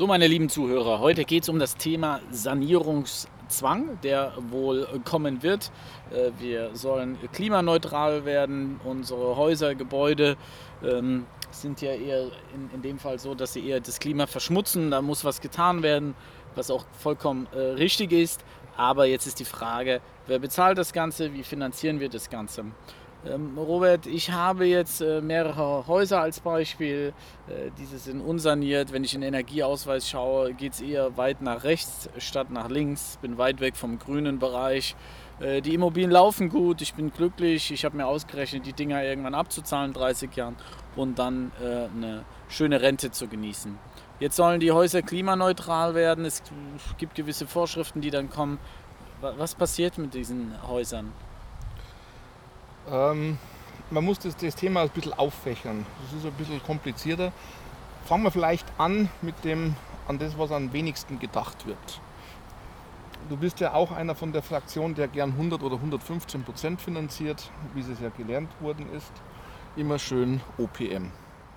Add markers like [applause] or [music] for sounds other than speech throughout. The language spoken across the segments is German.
So, meine lieben Zuhörer, heute geht es um das Thema Sanierungszwang, der wohl kommen wird. Äh, wir sollen klimaneutral werden. Unsere Häuser, Gebäude ähm, sind ja eher in, dem Fall so, dass sie eher das Klima verschmutzen. Da muss was getan werden, was auch vollkommen äh, richtig ist. Aber jetzt ist die Frage, wer bezahlt das Ganze? Wie finanzieren wir das Ganze? Ähm, Robert, ich habe jetzt äh, mehrere Häuser als Beispiel. Äh, diese sind unsaniert. Wenn ich in den Energieausweis schaue, geht es eher weit nach rechts statt nach links. Bin weit weg vom grünen Bereich. Äh, die Immobilien laufen gut. Ich bin glücklich. Ich habe mir ausgerechnet, die Dinger irgendwann abzuzahlen, 30 Jahren, und dann eine schöne Rente zu genießen. Jetzt sollen die Häuser klimaneutral werden. Es gibt gewisse Vorschriften, die dann kommen. Was passiert mit diesen Häusern? Ähm, man muss das, das, Thema ein bisschen auffächern. Das ist ein bisschen komplizierter. Fangen wir vielleicht an mit dem, an das, was am wenigsten gedacht wird. Du bist ja auch einer von der Fraktion, der gern 100 oder 115 Prozent finanziert, wie es ja gelernt worden ist. Immer schön OPM.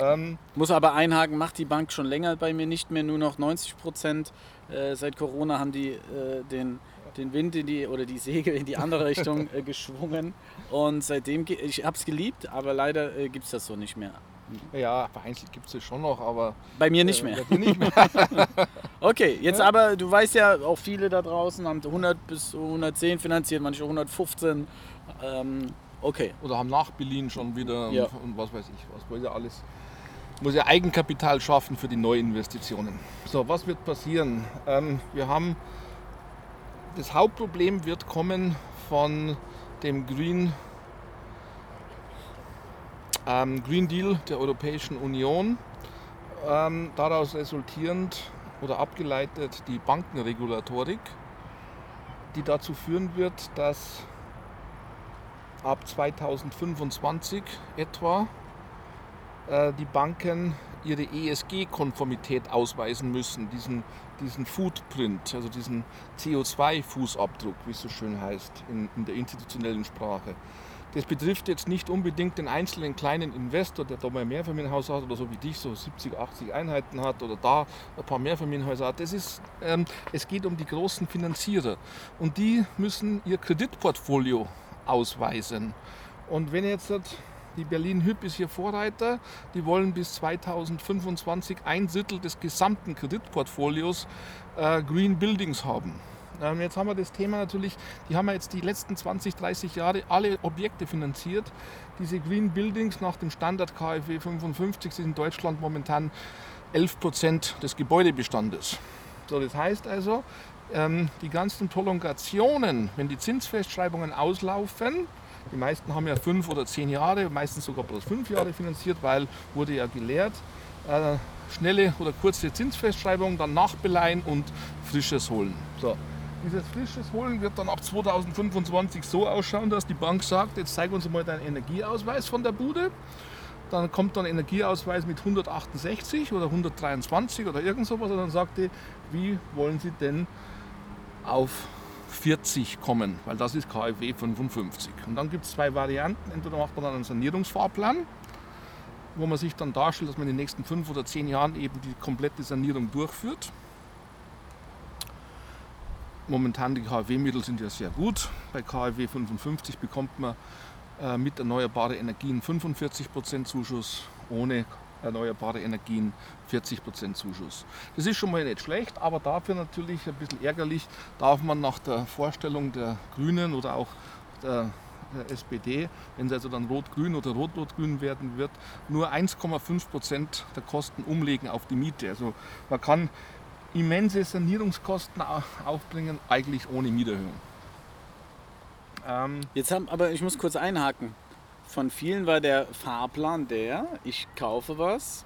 Ähm, Muss aber einhaken, macht die Bank schon länger bei mir nicht mehr, nur noch 90 Prozent. Äh, seit Corona haben die äh, den den Wind in die oder die Segel in die andere Richtung [laughs] äh, geschwungen. Und seitdem, ich habe es geliebt, aber leider äh, gibt es das so nicht mehr. Ja, vereinzelt gibt es schon noch, aber. Bei mir nicht äh, mehr. Nicht mehr. [laughs] okay, jetzt ja. aber, du weißt ja, auch viele da draußen haben 100 bis 110 finanziert, manche 115. Ähm, okay. Oder haben nach Berlin schon wieder ja. und, und, was weiß ich, was muss ja alles. Muss ja Eigenkapital schaffen für die Neuinvestitionen. So, was wird passieren? Ähm, wir haben das Hauptproblem wird kommen von dem Green, ähm, Green Deal der Europäischen Union. Ähm, daraus resultierend oder abgeleitet die Bankenregulatorik, die dazu führen wird, dass ab 2025 etwa äh, die Banken ihre ESG-Konformität ausweisen müssen, diesen, diesen Footprint, also diesen CO2-Fußabdruck, wie es so schön heißt in, in der institutionellen Sprache. Das betrifft jetzt nicht unbedingt den einzelnen kleinen Investor, der da mal ein Mehrfamilienhaus hat oder so wie dich, so 70, 80 Einheiten hat oder da ein paar Mehrfamilienhäuser hat. Das ist, ähm, es geht um die großen Finanzierer und die müssen ihr Kreditportfolio ausweisen. Und wenn jetzt die Berlin Hüb ist hier Vorreiter. Die wollen bis 2025 ein Drittel des gesamten Kreditportfolios äh, Green Buildings haben. Ähm, jetzt haben wir das Thema natürlich, die haben wir jetzt die letzten 20, 30 Jahre alle Objekte finanziert. Diese Green Buildings nach dem Standard KfW 55 sind in Deutschland momentan 11 Prozent des Gebäudebestandes. So, das heißt also, ähm, die ganzen Prolongationen, wenn die Zinsfestschreibungen auslaufen, die meisten haben ja fünf oder zehn Jahre, meistens sogar bloß fünf Jahre finanziert, weil wurde ja gelehrt. Äh, schnelle oder kurze Zinsfestschreibung, dann nachbeleihen und frisches holen. So. Dieses frisches Holen wird dann ab 2025 so ausschauen, dass die Bank sagt, jetzt zeig uns mal deinen Energieausweis von der Bude. Dann kommt dann Energieausweis mit 168 oder 123 oder irgend sowas und dann sagt die, wie wollen Sie denn auf 40 kommen, weil das ist KfW 55. Und dann gibt es zwei Varianten. Entweder macht man dann einen Sanierungsfahrplan, wo man sich dann darstellt, dass man in den nächsten fünf oder zehn Jahren eben die komplette Sanierung durchführt. Momentan die KfW-Mittel sind ja sehr gut. Bei KfW 55 bekommt man äh, mit erneuerbaren Energien 45% Zuschuss, ohne erneuerbare Energien 40% Zuschuss. Das ist schon mal nicht schlecht, aber dafür natürlich ein bisschen ärgerlich, darf man nach der Vorstellung der Grünen oder auch der, der SPD, wenn es also dann rot-grün oder rot-rot-grün werden wird, nur 1,5% der Kosten umlegen auf die Miete. Also man kann immense Sanierungskosten aufbringen, eigentlich ohne Mieterhöhung. Ähm Jetzt haben, aber ich muss kurz einhaken von vielen war der Fahrplan der, ich kaufe was,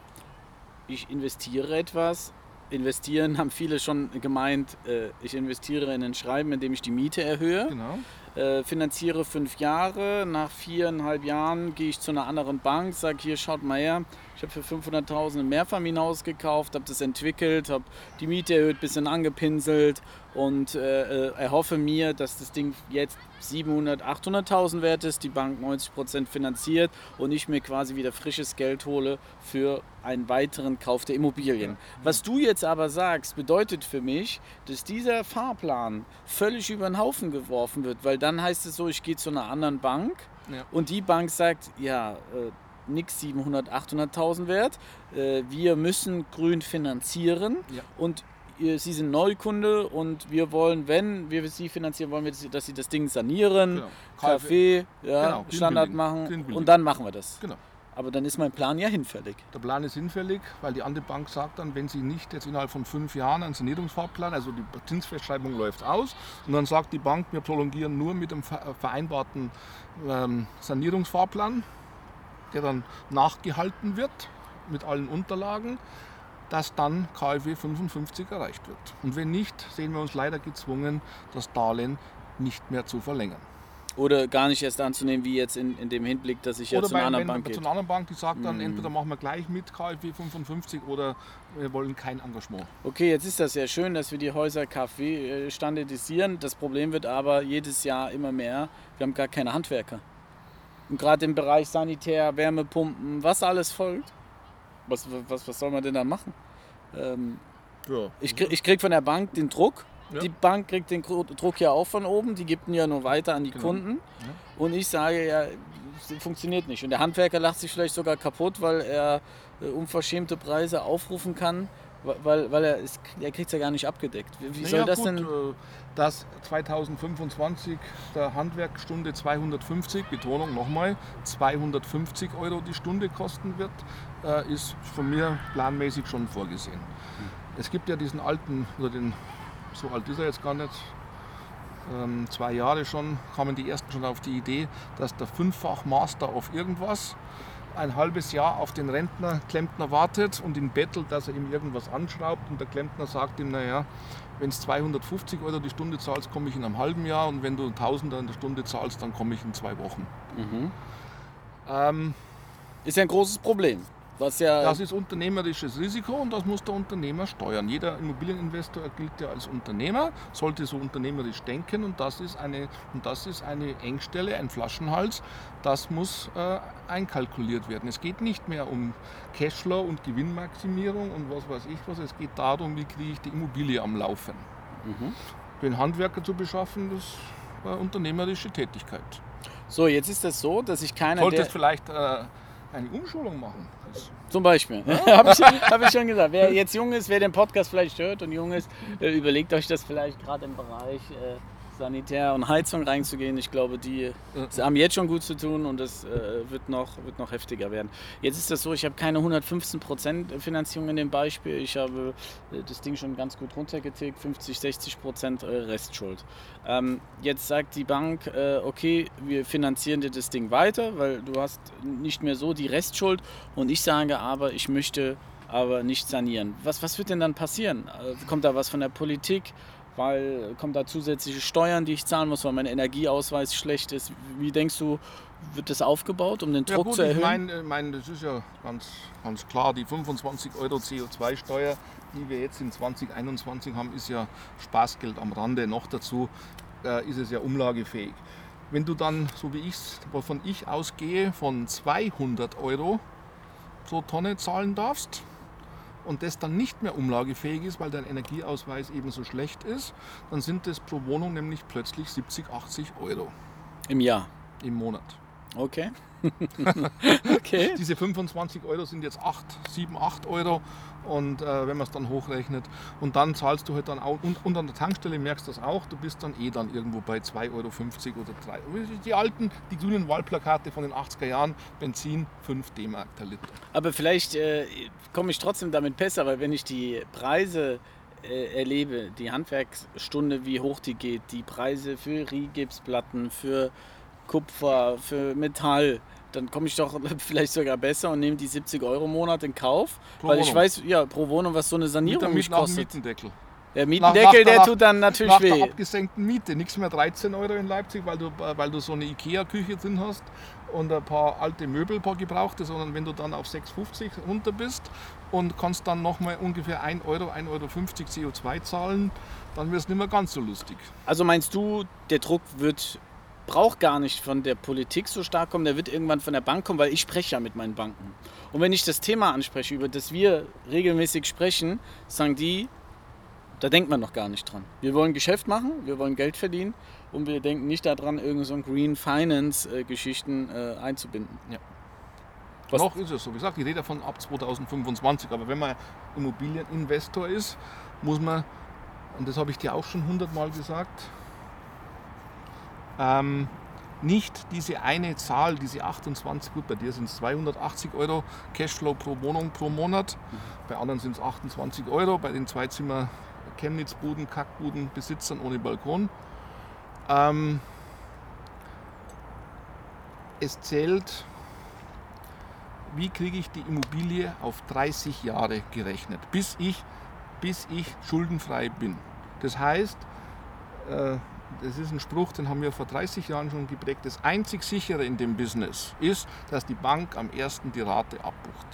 ich investiere etwas. Investieren haben viele schon gemeint, äh, ich investiere in ein Schreiben, in dem ich die Miete erhöhe. Genau. Äh, finanziere fünf Jahre. Nach viereinhalb Jahren gehe ich zu einer anderen Bank, sage hier, schaut mal her, ich habe für 500.000 ein Mehrfamilienhaus gekauft, habe das entwickelt, habe die Miete erhöht, bisschen angepinselt und äh, äh erhoffe mir, dass das Ding jetzt 700.000, 800.000 wert ist, die Bank 90% finanziert und ich mir quasi wieder frisches Geld hole für einen weiteren Kauf der Immobilien. Was du jetzt aber sagst, bedeutet für mich, dass dieser Fahrplan völlig über den Haufen geworfen wird, weil dann heißt es so, ich gehe zu einer anderen Bank ja. und die Bank sagt, ja, äh, nix 700, 800.000 wert. Äh, wir müssen grün finanzieren ja. und Sie sind Neukunde und wir wollen, wenn wir Sie finanzieren, wollen wir, dass Sie das Ding sanieren, genau. Kaffee, ja, genau. Standard machen und dann machen wir das. Genau. Aber dann ist mein Plan ja hinfällig. Der Plan ist hinfällig, weil die andere Bank sagt dann, wenn Sie nicht jetzt innerhalb von fünf Jahren einen Sanierungsfahrplan, also die Zinsfestschreibung läuft aus, und dann sagt die Bank, wir prolongieren nur mit dem vereinbarten ähm, Sanierungsfahrplan, der dann nachgehalten wird mit allen Unterlagen, dass dann KfW 55 erreicht wird. Und wenn nicht, sehen wir uns leider gezwungen, das Darlehen nicht mehr zu verlängern. Oder gar nicht erst anzunehmen, wie jetzt in, in dem Hinblick, dass ich jetzt zu einer anderen Bank gehe. zu einer anderen Bank, die sagt dann, mm. entweder machen wir gleich mit KfW 55 oder wir wollen kein Engagement. Okay, jetzt ist das ja schön, dass wir die Häuser KfW äh, standardisieren. Das Problem wird aber jedes Jahr immer mehr. Wir haben gar keine Handwerker. Und gerade im Bereich Sanitär, Wärmepumpen, was alles folgt. Was, was, was soll man denn da machen? Ähm, ja. ich, krieg, ich krieg von der Bank den Druck. Ja. Die Bank kriegt den Druck ja auch von oben, die gibt ihn ja nur weiter an die genau. Kunden. Ja. Und ich sage ja, funktioniert nicht. Und der Handwerker lacht sich vielleicht sogar kaputt, weil er äh, unverschämte Preise aufrufen kann, weil, weil er, ist, er kriegt es ja gar nicht abgedeckt. Wie, wie soll das gut, denn? Äh, dass 2025 der Handwerkstunde 250, Betonung nochmal, 250 Euro die Stunde kosten wird, äh, ist von mir planmäßig schon vorgesehen. Hm. Es gibt ja diesen alten, oder den, so alt ist er jetzt gar nicht, ähm, zwei Jahre schon, kamen die ersten schon auf die Idee, dass der fünffach Master auf irgendwas ein halbes Jahr auf den Rentner, Klempner wartet und ihn bettelt, dass er ihm irgendwas anschraubt und der Klempner sagt ihm, naja, wenn es 250 Euro die Stunde zahlst, komme ich in einem halben Jahr und wenn du 1000 in der Stunde zahlst, dann komme ich in zwei Wochen. Mhm. Ähm, ist ja ein großes Problem. Was ja das ist unternehmerisches Risiko und das muss der Unternehmer steuern. Jeder Immobilieninvestor gilt ja als Unternehmer, sollte so unternehmerisch denken und das ist eine, und das ist eine Engstelle, ein Flaschenhals, das muss äh, einkalkuliert werden. Es geht nicht mehr um Cashflow und Gewinnmaximierung und was weiß ich was, es geht darum, wie kriege ich die Immobilie am Laufen. Mhm. Den Handwerker zu beschaffen, das ist eine unternehmerische Tätigkeit. So, jetzt ist das so, dass ich keiner. Solltest vielleicht äh, eine Umschulung machen. Zum Beispiel. Ja? [laughs] Habe ich, hab ich, schon gesagt. Wer jetzt jung ist, wer den Podcast vielleicht hört und jung ist, äh, überlegt euch das vielleicht gerade im Bereich äh, Sanitär und Heizung reinzugehen. Ich glaube, die ja. haben jetzt schon gut zu tun und es äh, wird, noch, wird noch heftiger werden. Jetzt ist das so, ich habe keine 115% Finanzierung in dem Beispiel. Ich habe äh, das Ding schon ganz gut runtergetilgt, 50, 60% äh, Restschuld. Ähm, jetzt sagt die Bank, äh, okay, wir finanzieren dir das Ding weiter, weil du hast nicht mehr so die Restschuld und ich sage aber, ich möchte aber nicht sanieren. Was, was wird denn dann passieren? Äh, kommt da was von der Politik? Weil kommen da zusätzliche Steuern, die ich zahlen muss, weil mein Energieausweis schlecht ist. Wie denkst du, wird das aufgebaut, um den Druck ja gut, zu erhöhen? Ich meine, mein, das ist ja ganz, ganz klar, die 25 Euro CO2-Steuer, die wir jetzt in 2021 haben, ist ja Spaßgeld am Rande. Noch dazu äh, ist es ja umlagefähig. Wenn du dann, so wie ich es, wovon ich ausgehe, von 200 Euro pro Tonne zahlen darfst, und das dann nicht mehr umlagefähig ist, weil dein Energieausweis eben so schlecht ist, dann sind das pro Wohnung nämlich plötzlich 70, 80 Euro. Im Jahr? Im Monat. Okay. [laughs] okay. Diese 25 Euro sind jetzt 8, 7, 8 Euro und äh, wenn man es dann hochrechnet und dann zahlst du halt dann auch und, und an der Tankstelle merkst du das auch, du bist dann eh dann irgendwo bei 2,50 Euro oder 3 Die alten, die grünen Wahlplakate von den 80er Jahren, Benzin 5 D-Mark der Liter. Aber vielleicht äh, komme ich trotzdem damit besser, weil wenn ich die Preise äh, erlebe, die Handwerksstunde, wie hoch die geht, die Preise für Rigipsplatten, für Kupfer, für Metall, dann komme ich doch [laughs] vielleicht sogar besser und nehme die 70 Euro im Monat in Kauf, pro weil Wohnung. ich weiß, ja, pro Wohnung, was so eine Sanierung mich kostet. Mietendeckel. Der Mietendeckel, der tut dann natürlich nach weh. der abgesenkten Miete. Nichts mehr 13 Euro in Leipzig, weil du, weil du so eine Ikea-Küche drin hast und ein paar alte Möbel, ein paar gebrauchte, sondern wenn du dann auf 6,50 runter bist und kannst dann nochmal ungefähr 1 Euro, 1,50 Euro CO2 zahlen, dann wird es nicht mehr ganz so lustig. Also meinst du, der Druck wird braucht gar nicht von der Politik so stark kommen, der wird irgendwann von der Bank kommen, weil ich spreche ja mit meinen Banken. Und wenn ich das Thema anspreche, über das wir regelmäßig sprechen, sagen die, da denkt man noch gar nicht dran. Wir wollen Geschäft machen, wir wollen Geld verdienen und wir denken nicht daran, irgendeine so Green Finance-Geschichten äh, einzubinden. Ja. Was- Noch ist es so. Wie gesagt, ich rede davon ab 2025. Aber wenn man Immobilieninvestor ist, muss man, und das habe ich dir auch schon hundertmal gesagt, ähm, nicht diese eine Zahl, diese 28, gut, bei dir sind es 280 Euro Cashflow pro Wohnung pro Monat, bei anderen sind es 28 Euro, bei den Zweizimmer Chemnitzbuden, Kackbuden, Besitzern ohne Balkon. Ähm, es zählt, wie kriege ich die Immobilie auf 30 Jahre gerechnet, bis ich, bis ich schuldenfrei bin. Das heißt, äh, das ist ein Spruch, den haben wir vor 30 Jahren schon geprägt. Das einzig sichere in dem Business ist, dass die Bank am ersten die Rate abbucht.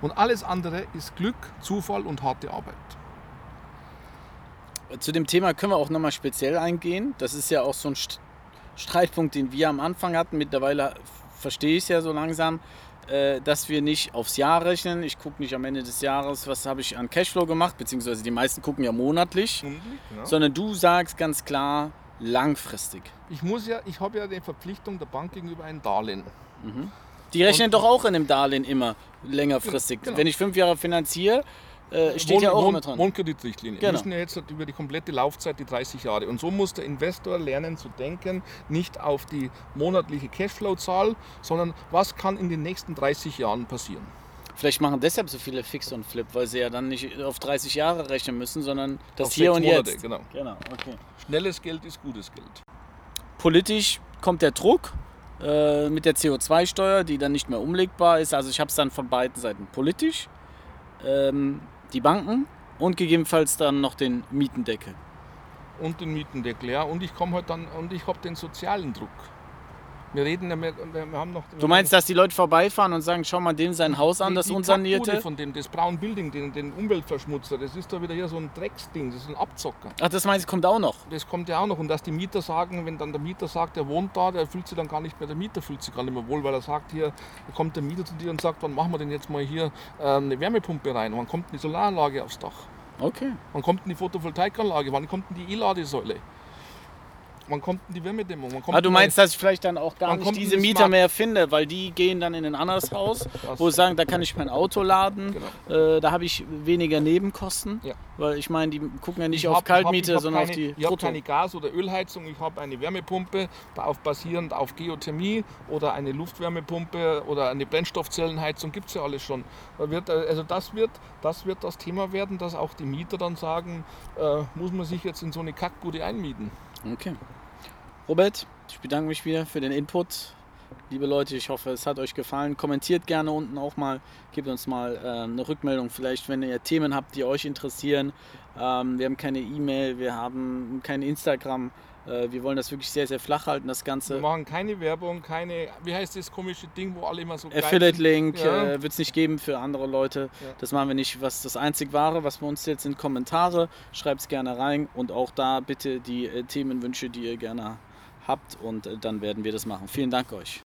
Und alles andere ist Glück, Zufall und harte Arbeit. Zu dem Thema können wir auch nochmal speziell eingehen. Das ist ja auch so ein St Streitpunkt, den wir am Anfang hatten. Mittlerweile verstehe ich es ja so langsam, äh, dass wir nicht aufs Jahr rechnen. Ich gucke nicht am Ende des Jahres, was habe ich an Cashflow gemacht, beziehungsweise die meisten gucken ja monatlich, Ja. sondern du sagst ganz klar langfristig. Ich muss ja, ich habe ja die Verpflichtung der Bank gegenüber ein Darlehen. Die rechnen doch auch in dem Darlehen immer längerfristig. Genau. Wenn ich fünf Jahre finanziere, äh, steht ja auch Wohn- immer dran. Wohnkreditrichtlinie. Genau. Wir müssen ja jetzt über die komplette Laufzeit, die 30 Jahre. Und so muss der Investor lernen zu denken, nicht auf die monatliche Cashflow-Zahl, sondern was kann in den nächsten 30 Jahren passieren. Vielleicht machen deshalb so viele Fix und Flip, weil sie ja dann nicht auf 30 Jahre rechnen müssen, sondern das Auf hier und Monate, jetzt. Genau. Genau, okay. Schnelles Geld ist gutes Geld. Politisch kommt der Druck äh, mit der CO2-Steuer, die dann nicht mehr umlegbar ist. Also ich habe es dann von beiden Seiten. Politisch, ähm, die Banken und gegebenenfalls dann noch den Mietendeckel. Und den Mietendeckel, ja. Und ich komme halt dann und ich habe den sozialen Druck. Wir reden wir, wir haben noch. Du meinst, dass die Leute vorbeifahren und sagen, schau mal dem sein Haus an, die, das die unsanierte? Kackbude von dem, das Brown Building, den, den Umweltverschmutzer, das ist da wieder hier so ein Drecksding, das ist ein Abzocker. Ach, das meinst du, kommt auch noch. Das kommt ja auch noch. Und dass die Mieter sagen, wenn dann der Mieter sagt, er wohnt da, der fühlt sich dann gar nicht mehr, der Mieter fühlt sich gar nicht mehr wohl, weil er sagt, hier kommt der Mieter zu dir und sagt, wann machen wir denn jetzt mal hier äh, eine Wärmepumpe rein? Wann kommt die Solaranlage aufs Dach? Okay. Wann kommt denn die Photovoltaikanlage? Wann kommt denn die E-Ladesäule? Wann kommt denn die Wärmedämmung? Wann kommt Ah, du meinst, dass ich vielleicht dann auch gar nicht diese Mieter Smart- mehr finde, weil die gehen dann in ein anderes [laughs] Haus, wo sie sagen, da kann ich mein Auto laden, Genau. äh, da habe ich weniger Nebenkosten, Ja. weil ich meine, die gucken ja nicht Ich auf hab- Kaltmiete, hab sondern keine, auf die Ich habe keine Gas- oder Ölheizung, ich habe eine Wärmepumpe, auf, basierend auf Geothermie oder eine Luftwärmepumpe oder eine Brennstoffzellenheizung, gibt es ja alles schon. Äh, also das wird, das wird das Thema werden, dass auch die Mieter dann sagen, äh, muss man sich jetzt in so eine Kackbude einmieten. Okay. Robert, ich bedanke mich wieder für den Input. Liebe Leute, ich hoffe, es hat euch gefallen. Kommentiert gerne unten auch mal, gebt uns mal äh, eine Rückmeldung, vielleicht wenn ihr Themen habt, die euch interessieren. Ähm, wir haben keine E-Mail, wir haben kein Instagram. Äh, wir wollen das wirklich sehr, sehr flach halten, das Wir Ganze. machen keine Werbung, keine, wie heißt das komische Ding, wo alle immer so Affiliate-Link Ja. äh, wird es nicht geben für andere Leute. Ja. Das machen wir nicht. Was das einzig wahre, was bei uns jetzt sind, Kommentare. Schreibt es gerne rein und auch da bitte die äh, Themenwünsche, die ihr gerne habt und äh, dann werden wir das machen. Vielen Dank euch.